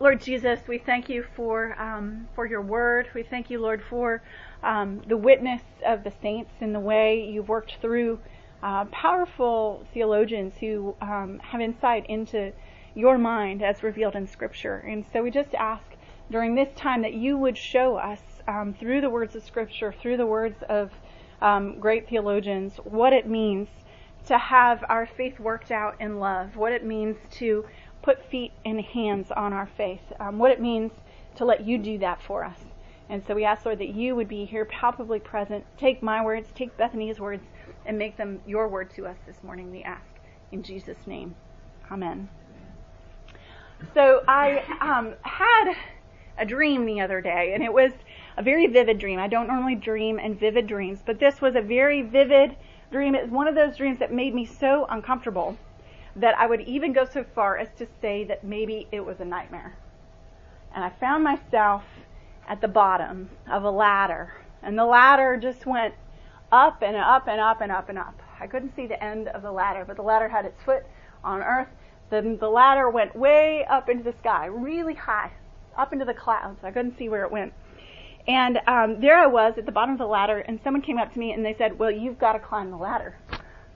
Lord Jesus, we thank you for um, for your word. We thank you, Lord, for um, the witness of the saints and the way you've worked through uh, powerful theologians who um, have insight into your mind as revealed in Scripture. And so we just ask during this time that you would show us um, through the words of Scripture, through the words of um, great theologians, what it means to have our faith worked out in love, what it means to put feet and hands on our faith, um, what it means to let you do that for us. And so we ask, Lord, that you would be here palpably present. Take my words, take Bethany's words, and make them your word to us this morning, we ask. In Jesus' name. Amen. So I um, had a dream the other day, and it was a very vivid dream. I don't normally dream in vivid dreams, but this was a very vivid dream. It was one of those dreams that made me so uncomfortable that I would even go so far as to say that maybe it was a nightmare. And I found myself at the bottom of a ladder, and the ladder just went up and up and up and up and up. I couldn't see the end of the ladder, but the ladder had its foot on earth. Then the ladder went way up into the sky, really high, up into the clouds. I couldn't see where it went. And um, there I was at the bottom of the ladder, and someone came up to me and they said, "Well, you've got to climb the ladder."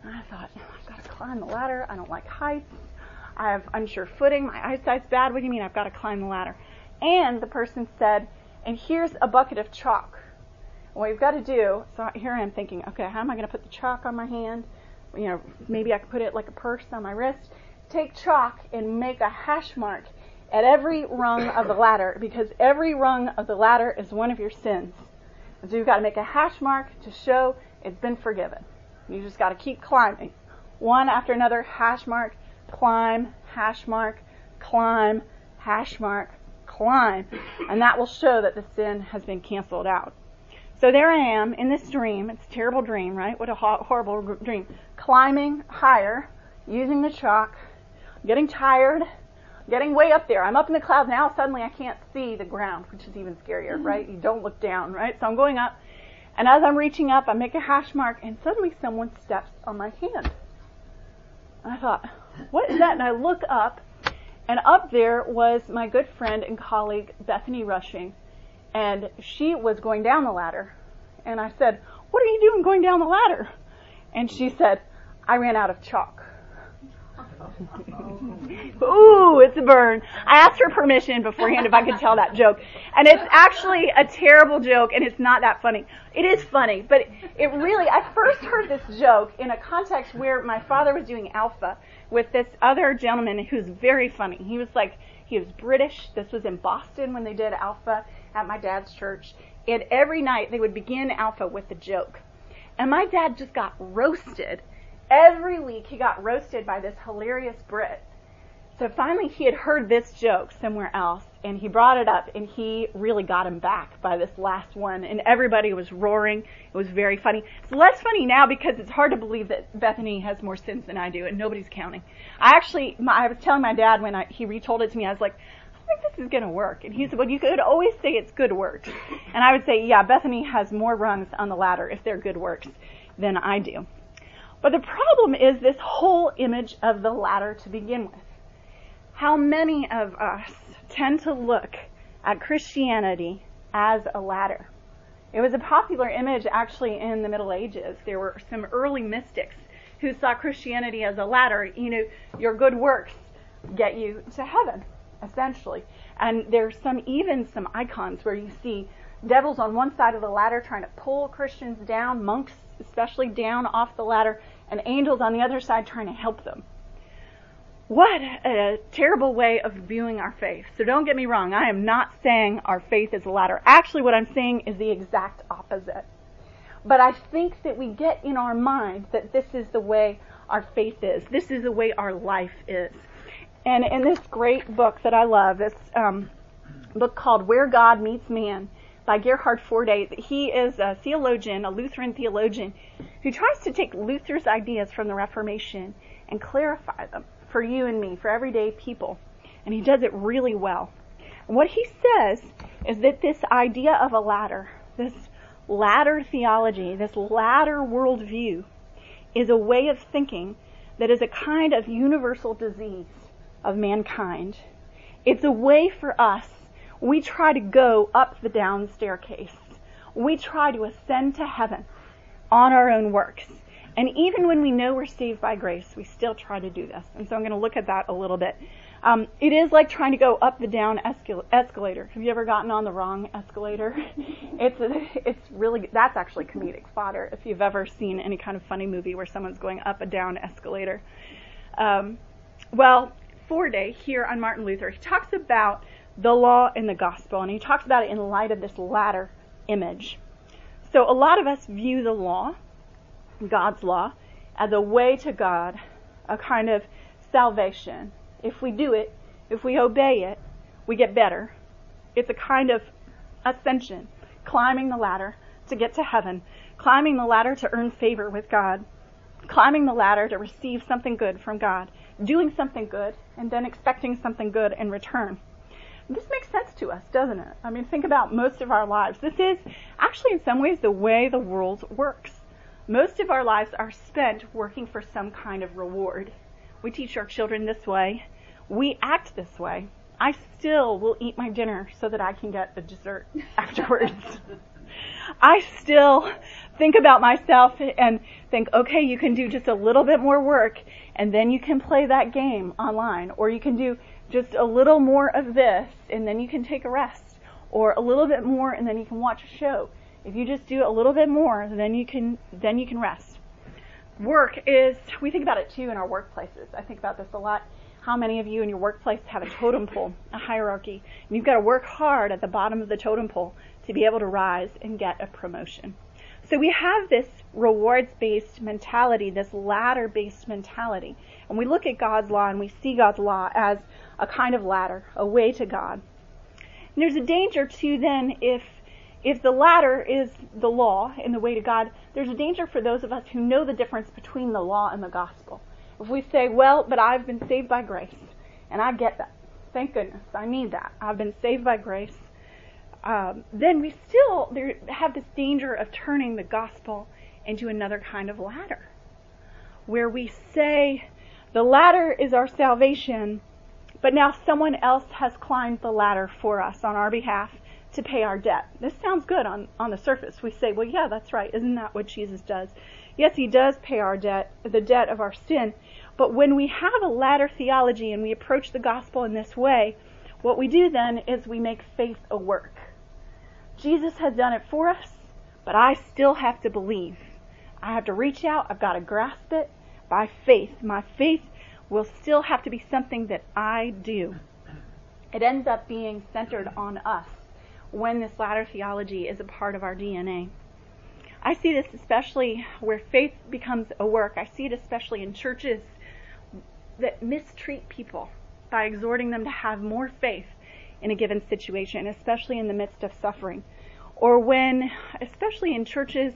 And I thought, "I've got to climb the ladder. I don't like heights. I have unsure footing. My eyesight's bad. What do you mean I've got to climb the ladder?" And the person said, "And here's a bucket of chalk. What you've got to do." So here I am thinking, "Okay, how am I going to put the chalk on my hand? You know, maybe I could put it like a purse on my wrist." Take chalk and make a hash mark at every rung of the ladder because every rung of the ladder is one of your sins. So you've got to make a hash mark to show it's been forgiven. You just got to keep climbing. One after another, hash mark, climb, hash mark, climb, hash mark, climb. And that will show that the sin has been canceled out. So there I am in this dream. It's a terrible dream, right? What a horrible dream. Climbing higher, using the chalk, getting tired, getting way up there. I'm up in the clouds now. Suddenly I can't see the ground, which is even scarier, mm-hmm. right? You don't look down, right? So I'm going up. And as I'm reaching up, I make a hash mark and suddenly someone steps on my hand. I thought, what is that? And I look up and up there was my good friend and colleague, Bethany Rushing. And she was going down the ladder. And I said, what are you doing going down the ladder? And she said, I ran out of chalk. Ooh, it's a burn. I asked her permission beforehand if I could tell that joke. And it's actually a terrible joke and it's not that funny. It is funny, but it really, I first heard this joke in a context where my father was doing Alpha with this other gentleman who's very funny. He was like, he was British. This was in Boston when they did Alpha at my dad's church. And every night they would begin Alpha with a joke. And my dad just got roasted Every week he got roasted by this hilarious Brit. So finally he had heard this joke somewhere else and he brought it up and he really got him back by this last one and everybody was roaring. It was very funny. It's less funny now because it's hard to believe that Bethany has more sins than I do and nobody's counting. I actually, my, I was telling my dad when I, he retold it to me, I was like, I think this is going to work. And he said, well, you could always say it's good works. And I would say, yeah, Bethany has more rungs on the ladder if they're good works than I do. But the problem is this whole image of the ladder to begin with. How many of us tend to look at Christianity as a ladder? It was a popular image actually in the Middle Ages. There were some early mystics who saw Christianity as a ladder. You know, your good works get you to heaven, essentially. And there's some, even some icons where you see devils on one side of the ladder trying to pull Christians down, monks especially down off the ladder, and angels on the other side trying to help them. What a terrible way of viewing our faith. So don't get me wrong, I am not saying our faith is a ladder. Actually, what I'm saying is the exact opposite. But I think that we get in our mind that this is the way our faith is. This is the way our life is. And in this great book that I love, this um, book called Where God Meets Man, by Gerhard Forde. He is a theologian, a Lutheran theologian, who tries to take Luther's ideas from the Reformation and clarify them for you and me, for everyday people. And he does it really well. And what he says is that this idea of a ladder, this ladder theology, this ladder worldview, is a way of thinking that is a kind of universal disease of mankind It's a way for us. We try to go up the down staircase. We try to ascend to heaven on our own works. And even when we know we're saved by grace, we still try to do this. And so I'm going to look at that a little bit. Um, it is like trying to go up the down escal- escalator. Have you ever gotten on the wrong escalator? it's it's really that's actually comedic fodder. If you've ever seen any kind of funny movie where someone's going up a down escalator. Um, well, Forde here on Martin Luther, he talks about the law and the gospel, and he talks about it in light of this ladder image. So a lot of us view the law, God's law, as a way to God, a kind of salvation if we do it, if we obey it, we get better. It's a kind of ascension, climbing the ladder to get to heaven, climbing the ladder to earn favor with God, climbing the ladder to receive something good from God, doing something good, and then expecting something good in return. This makes sense to us, doesn't it? I mean, think about most of our lives. This is actually, in some ways, the way the world works. Most of our lives are spent working for some kind of reward. We teach our children this way we act this way. I still will eat my dinner so that I can get the dessert afterwards. I still think about myself and think, okay, you can do just a little bit more work and then you can play that game online or you can do just a little more of this and then you can take a rest or a little bit more and then you can watch a show. If you just do a little bit more, then you can then you can rest. Work is we think about it too in our workplaces. I think about this a lot how many of you in your workplace have a totem pole, a hierarchy, and you've got to work hard at the bottom of the totem pole to be able to rise and get a promotion. So we have this rewards-based mentality, this ladder-based mentality. And we look at God's law and we see God's law as a kind of ladder, a way to God. And there's a danger too then if if the ladder is the law and the way to God, there's a danger for those of us who know the difference between the law and the gospel. If we say, well, but I've been saved by grace, and I get that. Thank goodness. I need that. I've been saved by grace. Um, then we still there, have this danger of turning the gospel into another kind of ladder, where we say the ladder is our salvation, but now someone else has climbed the ladder for us on our behalf to pay our debt. This sounds good on, on the surface. We say, well, yeah, that's right. Isn't that what Jesus does? Yes, he does pay our debt, the debt of our sin. But when we have a ladder theology and we approach the gospel in this way, what we do then is we make faith a work. Jesus has done it for us, but I still have to believe. I have to reach out. I've got to grasp it by faith. My faith will still have to be something that I do. It ends up being centered on us when this ladder theology is a part of our DNA. I see this especially where faith becomes a work. I see it especially in churches that mistreat people by exhorting them to have more faith in a given situation, especially in the midst of suffering. Or when, especially in churches,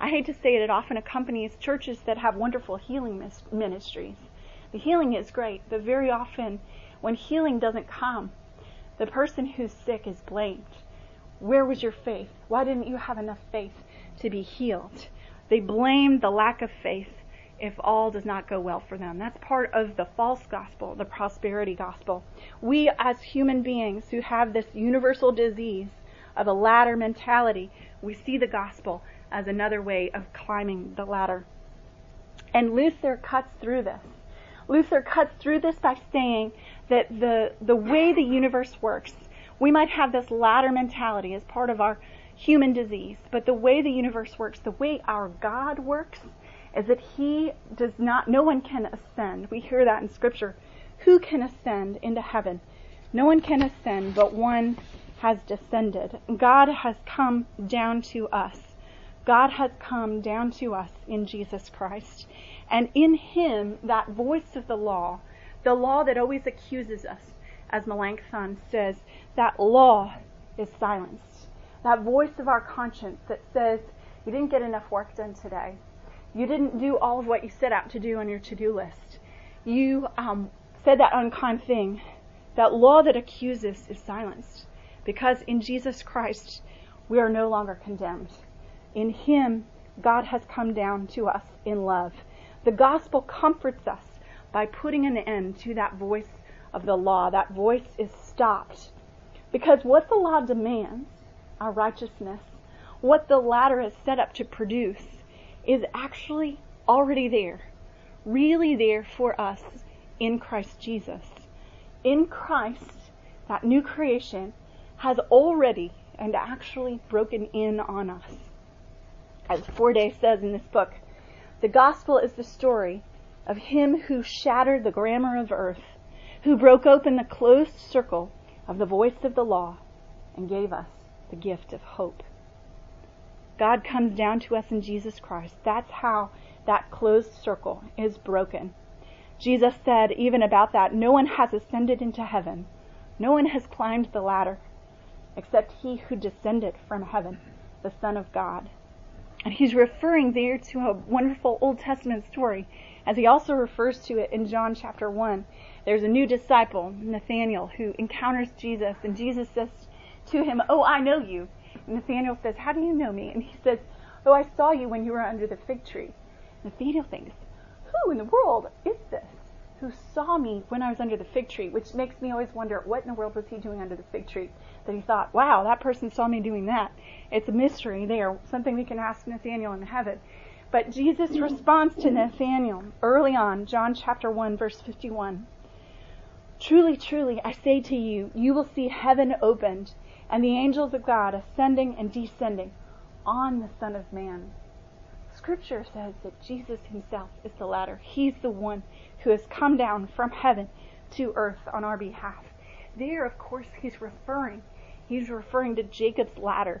I hate to say it, it often accompanies churches that have wonderful healing ministries. The healing is great, but very often when healing doesn't come, the person who's sick is blamed. Where was your faith? Why didn't you have enough faith? to be healed. They blame the lack of faith if all does not go well for them. That's part of the false gospel, the prosperity gospel. We as human beings who have this universal disease of a ladder mentality, we see the gospel as another way of climbing the ladder. And Luther cuts through this. Luther cuts through this by saying that the, the way the universe works, we might have this ladder mentality as part of our human disease. But the way the universe works, the way our God works, is that He does not, no one can ascend. We hear that in Scripture. Who can ascend into heaven? No one can ascend, but one has descended. God has come down to us. God has come down to us in Jesus Christ. And in Him, that voice of the law, the law that always accuses us, as Melanchthon says, that law is silenced that voice of our conscience that says, you didn't get enough work done today. You didn't do all of what you set out to do on your to-do list. You um, said that unkind thing. That law that accuses is silenced because in Jesus Christ we are no longer condemned. In Him, God has come down to us in love. The gospel comforts us by putting an end to that voice of the law. That voice is stopped. Because what the law demands, our righteousness, what the ladder is set up to produce, is actually already there, really there for us in Christ Jesus. In Christ, that new creation has already and actually broken in on us. As Forde says in this book, the gospel is the story of him who shattered the grammar of earth, who broke open the closed circle of the voice of the law and gave us the gift of hope. God comes down to us in Jesus Christ. That's how that closed circle is broken. Jesus said even about that, no one has ascended into heaven. No one has climbed the ladder except he who descended from heaven, the Son of God. And he's referring there to a wonderful Old Testament story, as he also refers to it in John chapter 1. There's a new disciple, Nathanael, who encounters Jesus, and Jesus says to him, Oh, I know you. And Nathanael says, How do you know me? And he says, Oh, I saw you when you were under the fig tree. Nathanael thinks, Who in the world is this who saw me when I was under the fig tree? Which makes me always wonder, what in the world was he doing under the fig tree? That he thought, wow, that person saw me doing that. It's a mystery there, something we can ask Nathanael in heaven. But Jesus responds to Nathanael early on, John chapter 1, verse 51. Truly, truly, I say to you, you will see heaven opened and the angels of God ascending and descending on the Son of Man. Scripture says that Jesus himself is the ladder. He's the one who has come down from heaven to earth on our behalf. There, of course, he's referring. He's referring to Jacob's ladder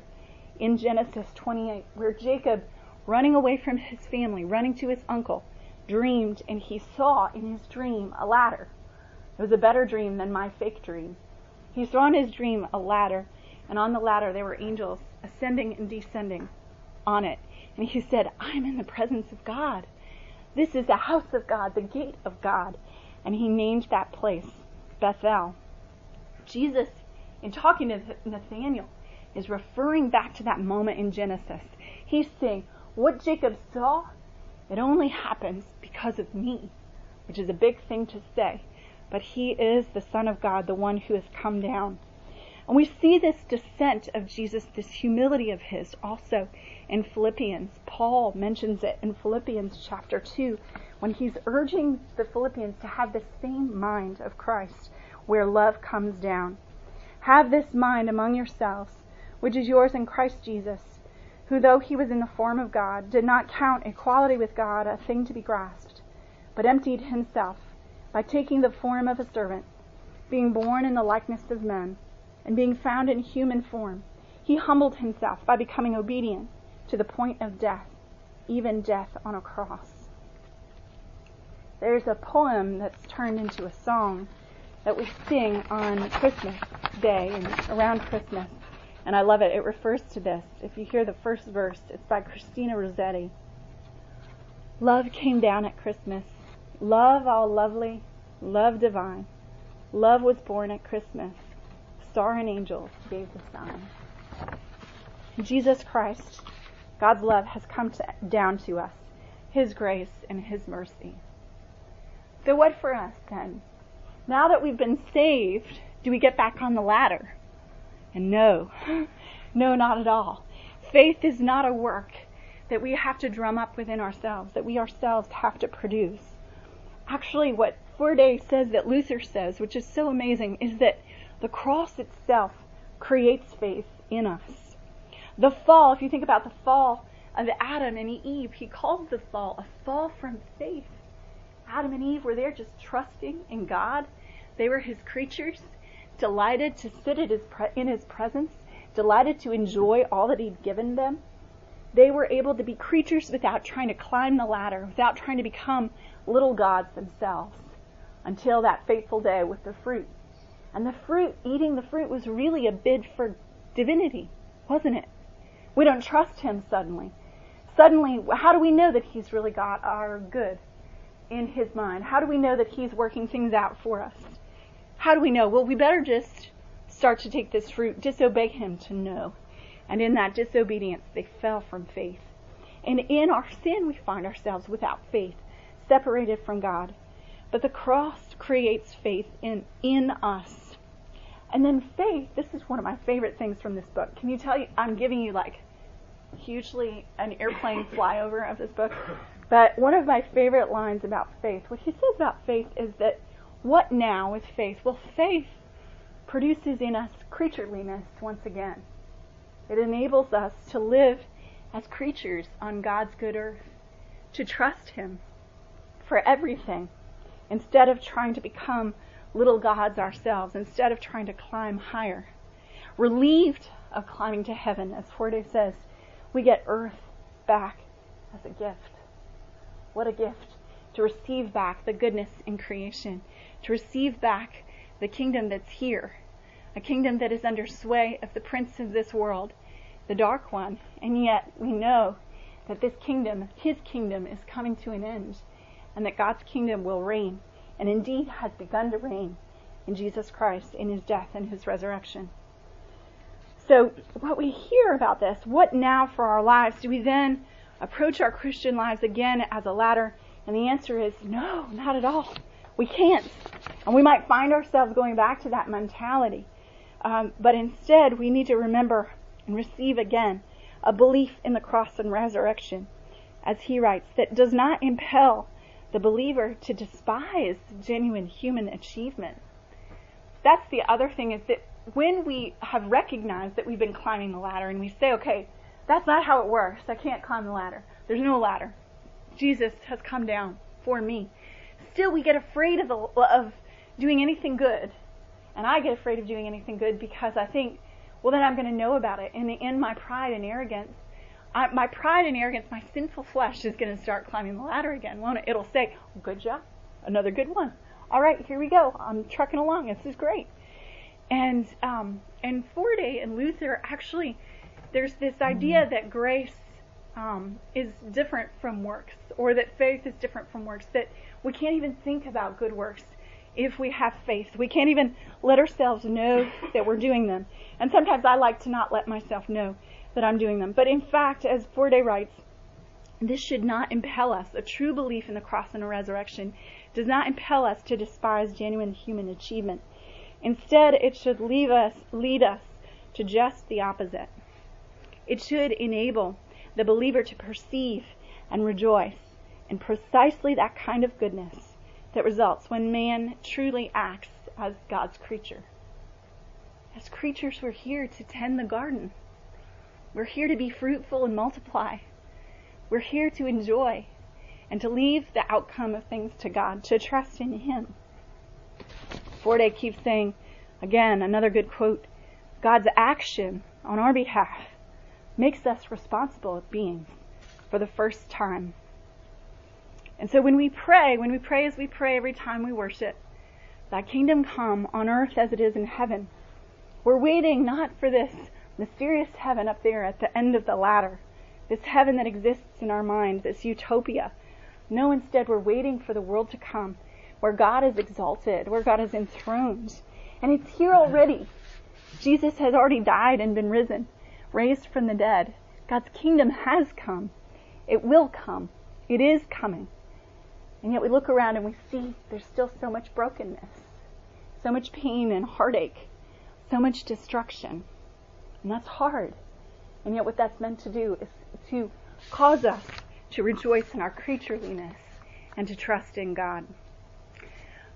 in Genesis 28, where Jacob, running away from his family, running to his uncle, dreamed and he saw in his dream a ladder. It was a better dream than my fake dream. He saw in his dream a ladder and on the ladder there were angels ascending and descending on it. And he said, I'm in the presence of God. This is the house of God, the gate of God. And he named that place Bethel. Jesus, in talking to Nathanael, is referring back to that moment in Genesis. He's saying, What Jacob saw, it only happens because of me, which is a big thing to say. But he is the Son of God, the one who has come down. And we see this descent of Jesus, this humility of his also in Philippians. Paul mentions it in Philippians chapter 2 when he's urging the Philippians to have the same mind of Christ where love comes down. Have this mind among yourselves, which is yours in Christ Jesus, who though he was in the form of God, did not count equality with God a thing to be grasped, but emptied himself by taking the form of a servant, being born in the likeness of men and being found in human form, he humbled himself by becoming obedient to the point of death, even death on a cross. There's a poem that's turned into a song that we sing on Christmas Day and around Christmas, and I love it. It refers to this. If you hear the first verse, it's by Christina Rossetti. Love came down at Christmas. Love all lovely, love divine. Love was born at Christmas star and angels gave the sign. Jesus Christ, God's love, has come to, down to us, His grace and His mercy. So what for us then? Now that we've been saved, do we get back on the ladder? And no, no, not at all. Faith is not a work that we have to drum up within ourselves, that we ourselves have to produce. Actually, what Forde says that Luther says, which is so amazing, is that the cross itself creates faith in us. The fall, if you think about the fall of Adam and Eve, he calls the fall a fall from faith. Adam and Eve were there just trusting in God. They were his creatures, delighted to sit his pre- in his presence, delighted to enjoy all that he'd given them. They were able to be creatures without trying to climb the ladder, without trying to become little gods themselves, until that fateful day with the fruit and the fruit, eating the fruit was really a bid for divinity, wasn't it? We don't trust him suddenly. Suddenly, how do we know that he's really got our good in his mind? How do we know that he's working things out for us? How do we know? Well, we better just start to take this fruit, disobey him to know. And in that disobedience, they fell from faith. And in our sin, we find ourselves without faith, separated from God. But the cross creates faith in, in us. And then faith, this is one of my favorite things from this book. Can you tell you, I'm giving you like hugely an airplane flyover of this book. But one of my favorite lines about faith, what she says about faith is that what now is faith? Well, faith produces in us creatureliness once again. It enables us to live as creatures on God's good earth, to trust Him for everything instead of trying to become little gods ourselves, instead of trying to climb higher. Relieved of climbing to heaven, as Forde says, we get earth back as a gift. What a gift. To receive back the goodness in creation, to receive back the kingdom that's here, a kingdom that is under sway of the prince of this world, the dark one, and yet we know that this kingdom, his kingdom, is coming to an end, and that God's kingdom will reign, and indeed has begun to reign in Jesus Christ in his death and his resurrection. So, what we hear about this, what now for our lives? Do we then approach our Christian lives again as a ladder? And the answer is no, not at all. We can't. And we might find ourselves going back to that mentality. Um, but instead, we need to remember and receive again a belief in the cross and resurrection, as he writes, that does not impel the believer to despise genuine human achievement. That's the other thing is that when we have recognized that we've been climbing the ladder and we say, okay, that's not how it works. I can't climb the ladder. There's no ladder. Jesus has come down for me. Still, we get afraid of, the, of doing anything good. And I get afraid of doing anything good because I think, well, then I'm going to know about it. And in my pride and arrogance, I, my pride and arrogance, my sinful flesh is going to start climbing the ladder again, won't it? It'll say, good job. Another good one. All right, here we go. I'm trucking along. This is great. And um, and Forde and Luther actually, there's this idea that grace um, is different from works, or that faith is different from works. That we can't even think about good works if we have faith. We can't even let ourselves know that we're doing them. And sometimes I like to not let myself know that I'm doing them. But in fact, as Forde writes, this should not impel us. A true belief in the cross and the resurrection does not impel us to despise genuine human achievement. Instead, it should leave us, lead us to just the opposite. It should enable the believer to perceive and rejoice in precisely that kind of goodness that results when man truly acts as God's creature. As creatures, we're here to tend the garden. We're here to be fruitful and multiply. We're here to enjoy and to leave the outcome of things to God, to trust in Him. Forde keeps saying, again, another good quote, God's action on our behalf makes us responsible beings for the first time. And so when we pray, when we pray as we pray every time we worship, Thy kingdom come on earth as it is in heaven, we're waiting not for this mysterious heaven up there at the end of the ladder, this heaven that exists in our mind, this utopia. No, instead, we're waiting for the world to come where God is exalted, where God is enthroned. And it's here already. Jesus has already died and been risen, raised from the dead. God's kingdom has come. It will come. It is coming. And yet we look around and we see there's still so much brokenness, so much pain and heartache, so much destruction. And that's hard. And yet what that's meant to do is to cause us to rejoice in our creatureliness and to trust in God.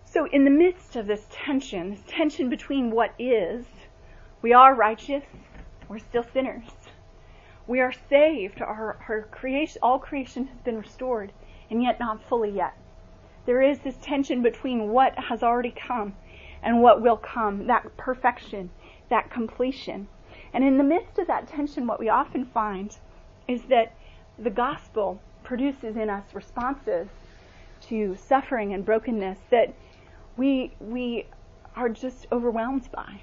So in the midst of this tension, this tension between what is, we are righteous, we're still sinners. We are saved, our, our creation, all creation has been restored, and yet not fully yet. There is this tension between what has already come and what will come, that perfection, that completion. And in the midst of that tension, what we often find is that the gospel produces in us responses to suffering and brokenness that we, we are just overwhelmed by.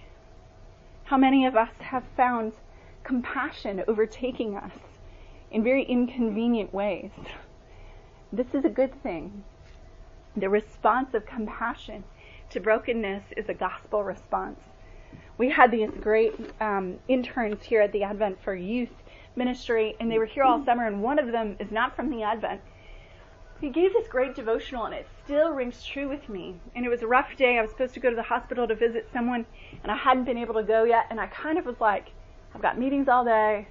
How many of us have found compassion overtaking us in very inconvenient ways? This is a good thing. The response of compassion to brokenness is a gospel response. We had these great um, interns here at the Advent for Youth ministry, and they were here all summer, and one of them is not from the Advent, he gave this great devotional and it still rings true with me. And it was a rough day. I was supposed to go to the hospital to visit someone and I hadn't been able to go yet. And I kind of was like, I've got meetings all day.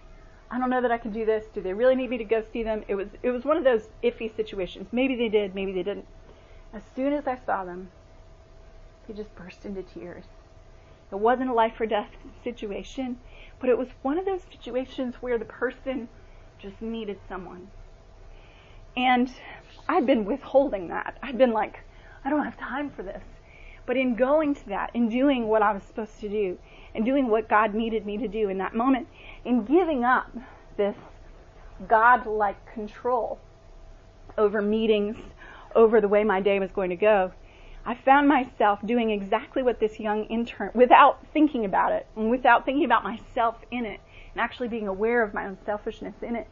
I don't know that I can do this. Do they really need me to go see them? It was it was one of those iffy situations. Maybe they did, maybe they didn't. As soon as I saw them, he just burst into tears. It wasn't a life or death situation, but it was one of those situations where the person just needed someone. And I'd been withholding that. I'd been like, I don't have time for this. But in going to that, in doing what I was supposed to do, and doing what God needed me to do in that moment, in giving up this God-like control over meetings, over the way my day was going to go, I found myself doing exactly what this young intern, without thinking about it, and without thinking about myself in it, and actually being aware of my own selfishness in it.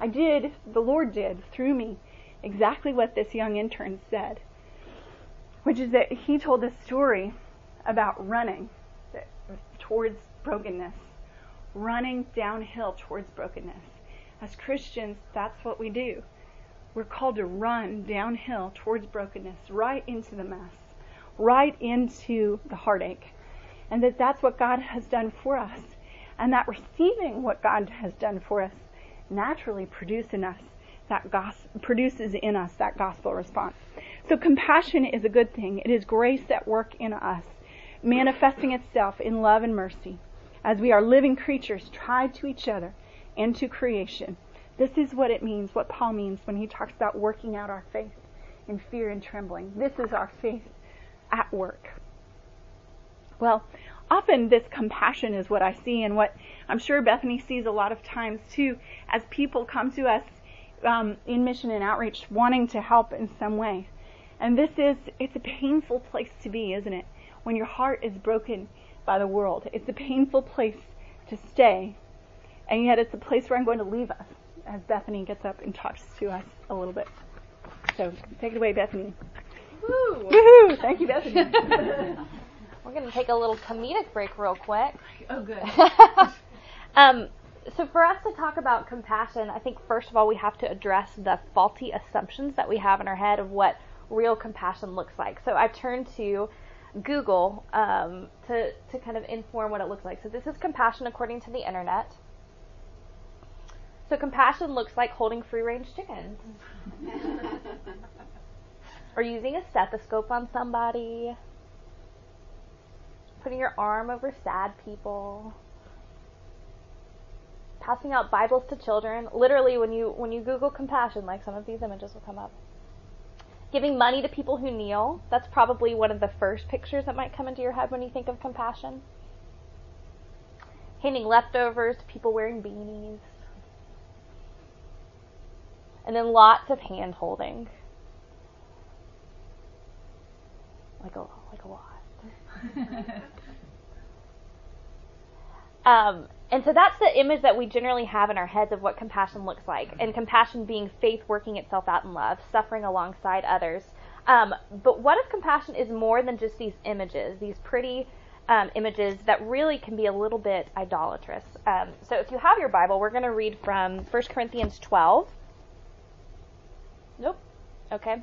I did, the Lord did, through me, exactly what this young intern said, which is that he told a story about running towards brokenness, running downhill towards brokenness. As Christians, that's what we do. We're called to run downhill towards brokenness, right into the mess, right into the heartache. And that that's what God has done for us. And that receiving what God has done for us naturally produces in us that produces in us that gospel response. So compassion is a good thing. It is grace at work in us manifesting itself in love and mercy as we are living creatures tied to each other and to creation. This is what it means, what Paul means when he talks about working out our faith in fear and trembling. This is our faith at work. Well, often this compassion is what I see and what I'm sure Bethany sees a lot of times too as people come to us um, in mission and outreach wanting to help in some way. And this is, it's a painful place to be, isn't it? when your heart is broken by the world. It's a painful place to stay, and yet it's a place where I'm going to leave us as Bethany gets up and talks to us a little bit. So take it away, Bethany. Woo! Woohoo! Thank you, Bethany. We're going to take a little comedic break real quick. oh, good. um, so for us to talk about compassion, I think first of all we have to address the faulty assumptions that we have in our head of what real compassion looks like. So I turned to Google um, to to kind of inform what it looks like. So this is compassion according to the internet. So compassion looks like holding free range chickens. or using a stethoscope on somebody. Putting your arm over sad people. Passing out Bibles to children. Literally when you when you Google compassion, like some of these images will come up. Giving money to people who kneel. That's probably one of the first pictures that might come into your head when you think of compassion. Handing leftovers to people wearing beanies. And then lots of hand holding. Like a like a lot. um, and so that's the image that we generally have in our heads of what compassion looks like. And compassion being faith working itself out in love, suffering alongside others. Um, but what if compassion is more than just these images, these pretty um, images that really can be a little bit idolatrous? Um, so if you have your Bible, we're going to read from 1 Corinthians 12. Nope. Okay,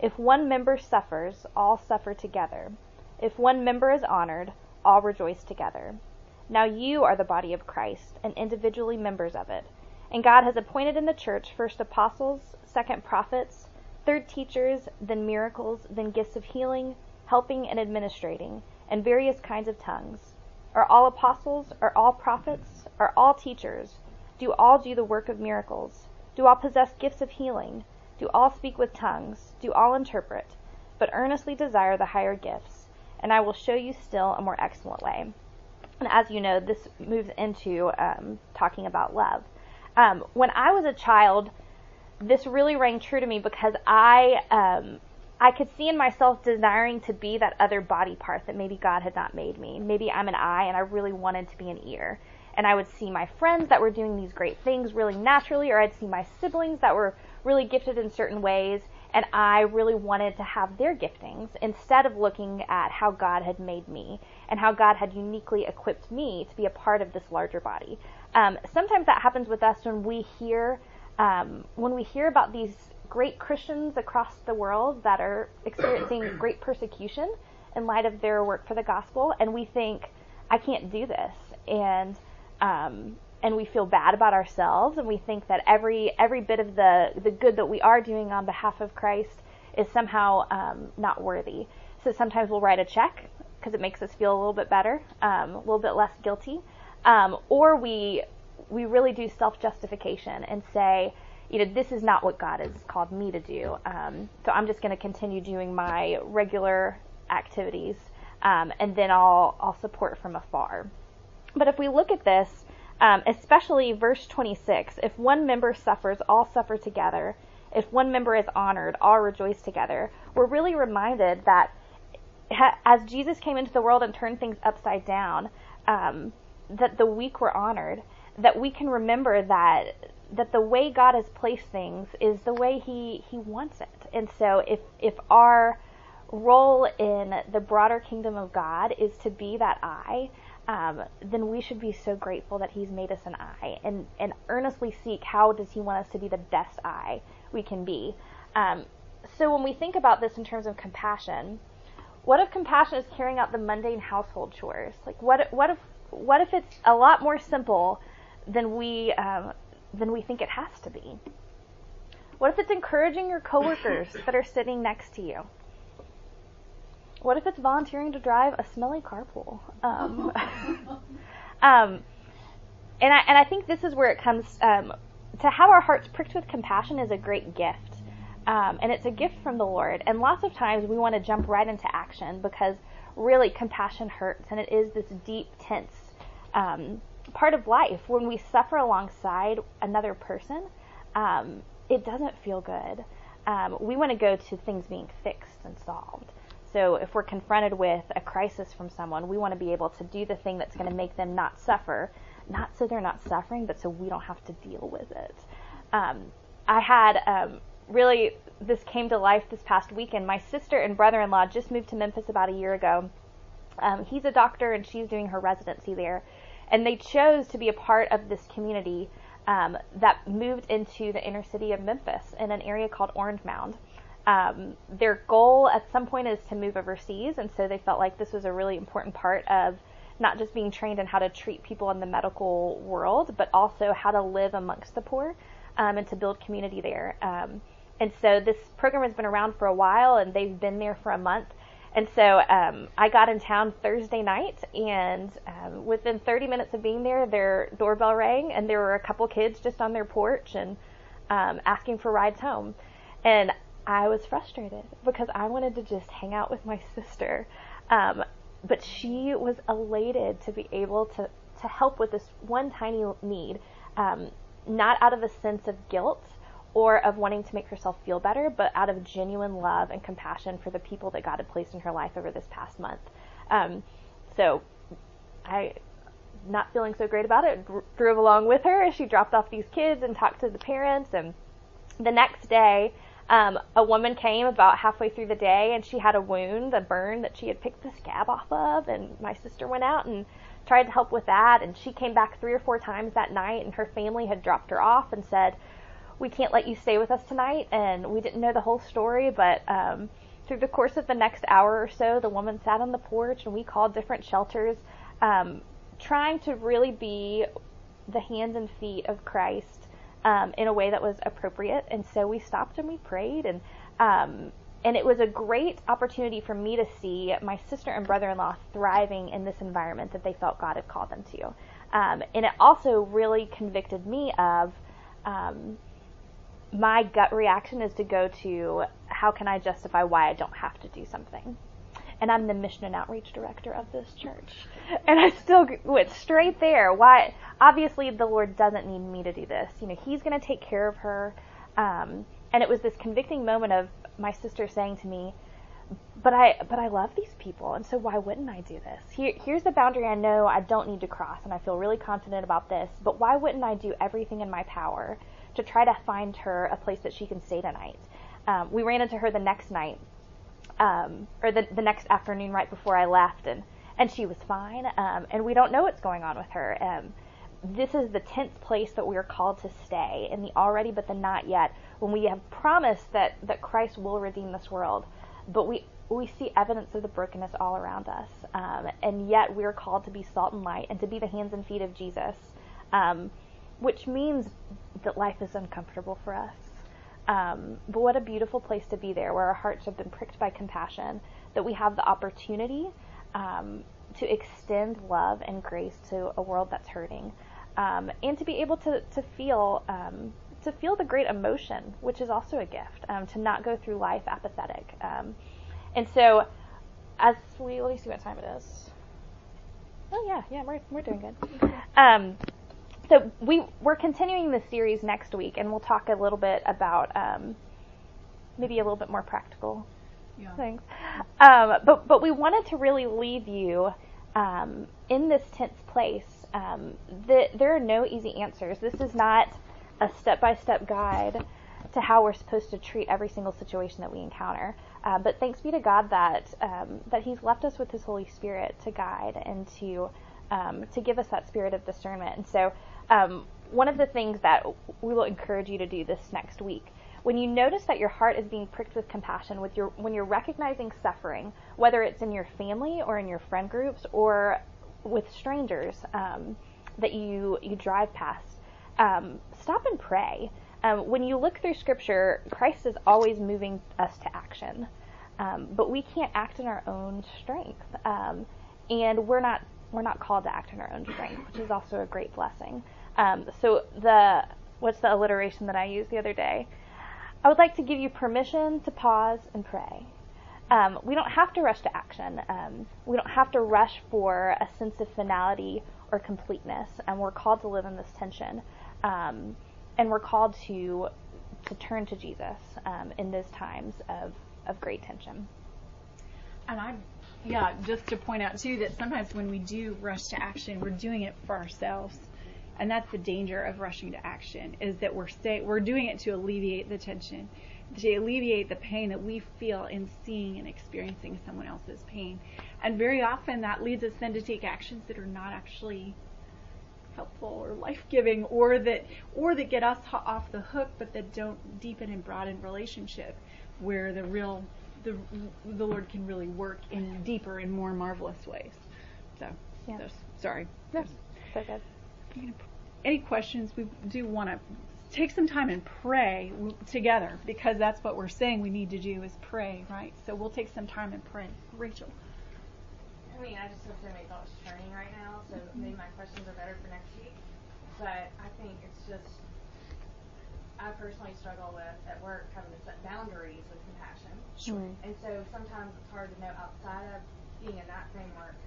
If one member suffers, all suffer together. If one member is honored, all rejoice together. Now you are the body of Christ, and individually members of it. And God has appointed in the church first apostles, second prophets, third teachers, then miracles, then gifts of healing, helping and administrating, and various kinds of tongues. Are all apostles? Are all prophets? Are all teachers? Do all do the work of miracles? Do all possess gifts of healing? Do all speak with tongues? Do all interpret? But earnestly desire the higher gifts, and I will show you still a more excellent way. And as you know, this moves into um, talking about love. Um, when I was a child, this really rang true to me because I um, I could see in myself desiring to be that other body part that maybe God had not made me. Maybe I'm an eye and I really wanted to be an ear. And I would see my friends that were doing these great things really naturally, or I'd see my siblings that were really gifted in certain ways, and I really wanted to have their giftings instead of looking at how God had made me and how God had uniquely equipped me to be a part of this larger body. Um, sometimes that happens with us when we hear um, when we hear about these great Christians across the world that are experiencing great persecution in light of their work for the gospel, and we think, I can't do this, and um, and we feel bad about ourselves, and we think that every every bit of the the good that we are doing on behalf of Christ is somehow um, not worthy. So sometimes we'll write a check because it makes us feel a little bit better, um, a little bit less guilty, um, or we we really do self justification and say, you know, this is not what God has called me to do. Um, so I'm just going to continue doing my regular activities, um, and then I'll I'll support from afar. But if we look at this, um, especially verse 26, if one member suffers, all suffer together. If one member is honored, all rejoice together. We're really reminded that as Jesus came into the world and turned things upside down, um, that the weak were honored. That we can remember that that the way God has placed things is the way He He wants it. And so if if our role in the broader kingdom of God is to be that eye, um, then we should be so grateful that He's made us an eye and and earnestly seek how does He want us to be the best eye we can be. Um, so when we think about this in terms of compassion, what if compassion is carrying out the mundane household chores? Like what what if what if it's a lot more simple than we um, than we think it has to be? What if it's encouraging your coworkers that are sitting next to you? What if it's volunteering to drive a smelly carpool? Um, um, and I and I think this is where it comes um, to have our hearts pricked with compassion is a great gift, um, and it's a gift from the Lord. And lots of times we want to jump right into action because really compassion hurts, and it is this deep, tense um, part of life. When we suffer alongside another person, um, it doesn't feel good. Um, we want to go to things being fixed and solved. So if we're confronted with a crisis from someone, we want to be able to do the thing that's going to make them not suffer, not so they're not suffering, but so we don't have to deal with it. Um, I had um, really this came to life this past weekend. My sister and brother-in-law just moved to Memphis about a year ago. Um, he's a doctor and she's doing her residency there and they chose to be a part of this community um, that moved into the inner city of Memphis in an area called Orange Mound. Um, their goal at some point is to move overseas, and so they felt like this was a really important part of not just being trained in how to treat people in the medical world, but also how to live amongst the poor um, and to build community there. Um, and so this program has been around for a while, and they've been there for a month. And so um, I got in town Thursday night, and um, within 30 minutes of being there, their doorbell rang, and there were a couple kids just on their porch and um, asking for rides home. And I was frustrated because I wanted to just hang out with my sister. Um, but she was elated to be able to, to help with this one tiny need, um, not out of a sense of guilt or of wanting to make herself feel better, but out of genuine love and compassion for the people that God had placed in her life over this past month. Um, so I, not feeling so great about it, drove along with her as she dropped off these kids and talked to the parents. And the next day, Um, a woman came about halfway through the day and she had a wound, a burn that she had picked the scab off of, and my sister went out and tried to help with that. And she came back three or four times that night, and her family had dropped her off and said, "We can't let you stay with us tonight." And we didn't know the whole story, but um, through the course of the next hour or so, the woman sat on the porch, and we called different shelters, um, trying to really be the hands and feet of Christ um, in a way that was appropriate. And so we stopped and we prayed, and um, and it was a great opportunity for me to see my sister and brother-in-law thriving in this environment that they felt God had called them to. Um, and it also really convicted me of um, my gut reaction is to go to how can I justify why I don't have to do something and I'm the mission and outreach director of this church. And I still went straight there. Why? Obviously, the Lord doesn't need me to do this. You know, He's going to take care of her. Um, and it was this convicting moment of my sister saying to me, "But I, but I love these people, and so why wouldn't I do this? Here, here's the boundary I know I don't need to cross, and I feel really confident about this. But why wouldn't I do everything in my power to try to find her a place that she can stay tonight?" Um, we ran into her the next night um, or the, the next afternoon right before I left, and and she was fine. Um, and we don't know what's going on with her. Um, this is the tenth place that we are called to stay in the already but the not yet. When we have promised that that Christ will redeem this world, but we we see evidence of the brokenness all around us, um, and yet we are called to be salt and light and to be the hands and feet of Jesus, um, which means that life is uncomfortable for us. Um, but what a beautiful place to be there, where our hearts have been pricked by compassion, that we have the opportunity um, to extend love and grace to a world that's hurting, um, and to be able to to feel um, to feel the great emotion, which is also a gift, um, to not go through life apathetic. Um, and so, as we let me see what time it is. Oh yeah, yeah, we're we're doing good. So we we're continuing the series next week, and we'll talk a little bit about um, maybe a little bit more practical yeah. things. Um, but but we wanted to really leave you um, in this tense place. Um, the, there are no easy answers. This is not a step-by-step guide to how we're supposed to treat every single situation that we encounter. Uh, but thanks be to God that um, that He's left us with His Holy Spirit to guide and to um, to give us that spirit of discernment. And so um, one of the things that we will encourage you to do this next week when you notice that your heart is being pricked with compassion with your when you're recognizing suffering whether it's in your family or in your friend groups or with strangers um, that you you drive past um, stop and pray. Um, when you look through scripture christ is always moving us to action. Um, but we can't act in our own strength. Um, and we're not we're not called to act in our own strength which is also a great blessing um, so the what's the alliteration that I used the other day? I would like to give you permission to pause and pray. Um, we don't have to rush to action. Um, we don't have to rush for a sense of finality or completeness, and we're called to live in this tension. Um, and we're called to to turn to Jesus um, in those times of, of great tension. And I, yeah, just to point out too that sometimes when we do rush to action, we're doing it for ourselves and that's the danger of rushing to action is that we're stay, we're doing it to alleviate the tension to alleviate the pain that we feel in seeing and experiencing someone else's pain. And very often that leads us then to take actions that are not actually helpful or life-giving or that or that get us off the hook but that don't deepen and broaden relationship where the real the the Lord can really work in deeper and more marvelous ways. So yeah. sorry. No, so good any questions, we do want to take some time and pray together because that's what we're saying we need to do is pray, right? So we'll take some time and pray. Rachel. I mean, I just have so many thoughts turning right now, so mm-hmm. maybe my questions are better for next week. But I think it's just, I personally struggle with at work having to set boundaries with compassion. Sure. And so sometimes it's hard to know outside of being in that framework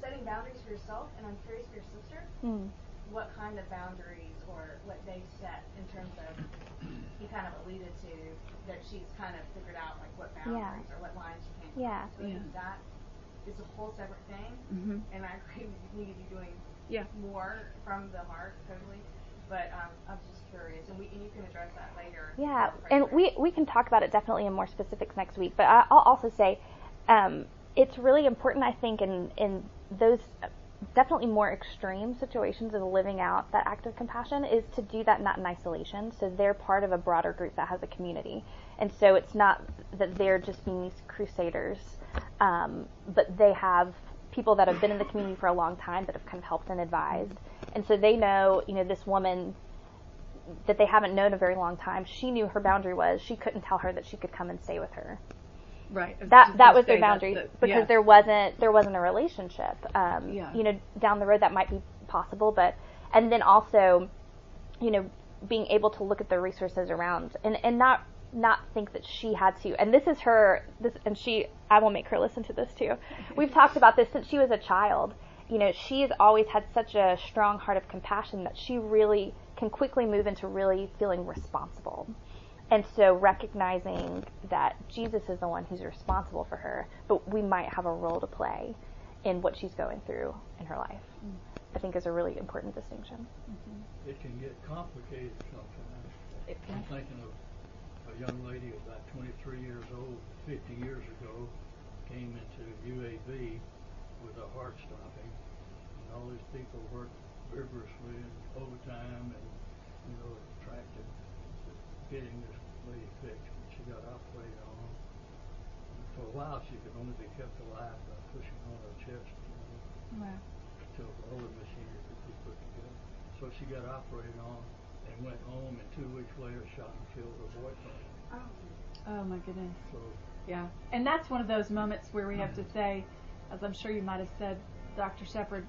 setting boundaries for yourself, and I'm curious for your sister, mm. what kind of boundaries or what they set in terms of, you kind of alluded to that she's kind of figured out like what boundaries yeah. or what lines she can't yeah. cross. So yeah. that is a whole separate thing, mm-hmm. and I agree with you need to be doing yeah. more from the heart, totally. But um, I'm just curious, and, we, and you can address that later. Yeah, and we we can talk about it definitely in more specifics next week. But I, will also say, um, it's really important, I think, in in those definitely more extreme situations of living out that act of compassion is to do that not in isolation. So they're part of a broader group that has a community, and so it's not that they're just being these crusaders, um, but they have people that have been in the community for a long time that have kind of helped and advised, and so they know, you know, this woman that they haven't known a very long time. She knew her boundary was she couldn't tell her that she could come and stay with her. Right. That that was their boundary the, because yeah. there wasn't there wasn't a relationship. Um, yeah. You know, down the road that might be possible, but and then also, you know, being able to look at the resources around and and not not think that she had to. And this is her this and she I will make her listen to this too. We've talked about this since she was a child. You know, she has always had such a strong heart of compassion that she really can quickly move into really feeling responsible. And so recognizing that Jesus is the one who's responsible for her, but we might have a role to play in what she's going through in her life, mm-hmm. I think is a really important distinction. Mm-hmm. It can get complicated sometimes. I'm thinking of a young lady about 23 years old, 50 years ago, came into UAB with a heart stopping, and all these people worked vigorously and overtime and, you know, tried to getting this lady fixed, but she got operated on. And for a while, she could only be kept alive by pushing on her chest, you know, wow. until the other machinery could be put together. So she got operated on and went home, and two weeks later, shot and killed her boyfriend. Oh, oh my goodness. So, yeah, and that's one of those moments where we have to say, as I'm sure you might have said, Dr. Shepard,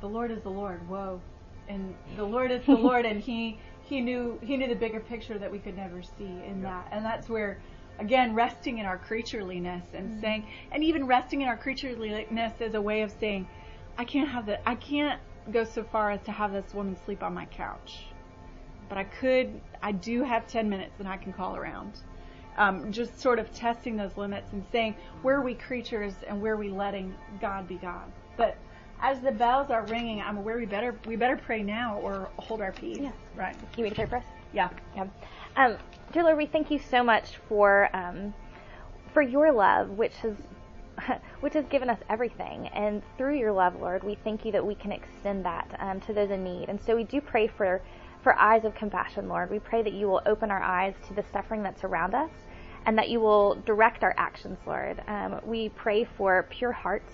the Lord is the Lord. Whoa, and the Lord is the Lord, and He he knew he knew the bigger picture that we could never see in yeah. that, and that's where again resting in our creatureliness and mm-hmm. saying, and even resting in our creatureliness is a way of saying, I can't have that. I can't go so far as to have this woman sleep on my couch, but I could. I do have 10 minutes, and I can call around. Um, just sort of testing those limits and saying where are we creatures and where are we letting God be God. But as the bells are ringing, I'm aware we better we better pray now or hold our peace. Yeah. Right. You want to pray for us? Yeah. Yeah. Um, dear Lord, we thank you so much for um, for your love, which has which has given us everything. And through your love, Lord, we thank you that we can extend that um, to those in need. And so we do pray for for eyes of compassion, Lord. We pray that you will open our eyes to the suffering that's around us, and that you will direct our actions, Lord. Um, we pray for pure hearts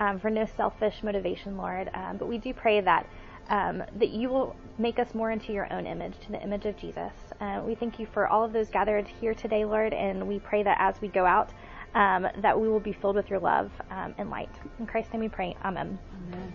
um, for no selfish motivation, Lord. Um, but we do pray that um, that you will make us more into your own image, to the image of Jesus. Uh, we thank you for all of those gathered here today, Lord, and we pray that as we go out, um, that we will be filled with your love um, and light. In Christ's name we pray. Amen. Amen.